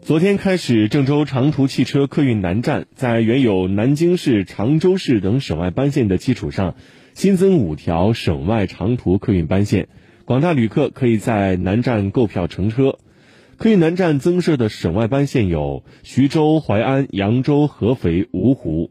昨天开始郑州长途汽车客运南站在原有南京市常州市等省外班线的基础上新增五条省外长途客运班线广大旅客可以在南站购票乘车。客运南站增设的省外班线有徐州淮安扬州合肥芜湖。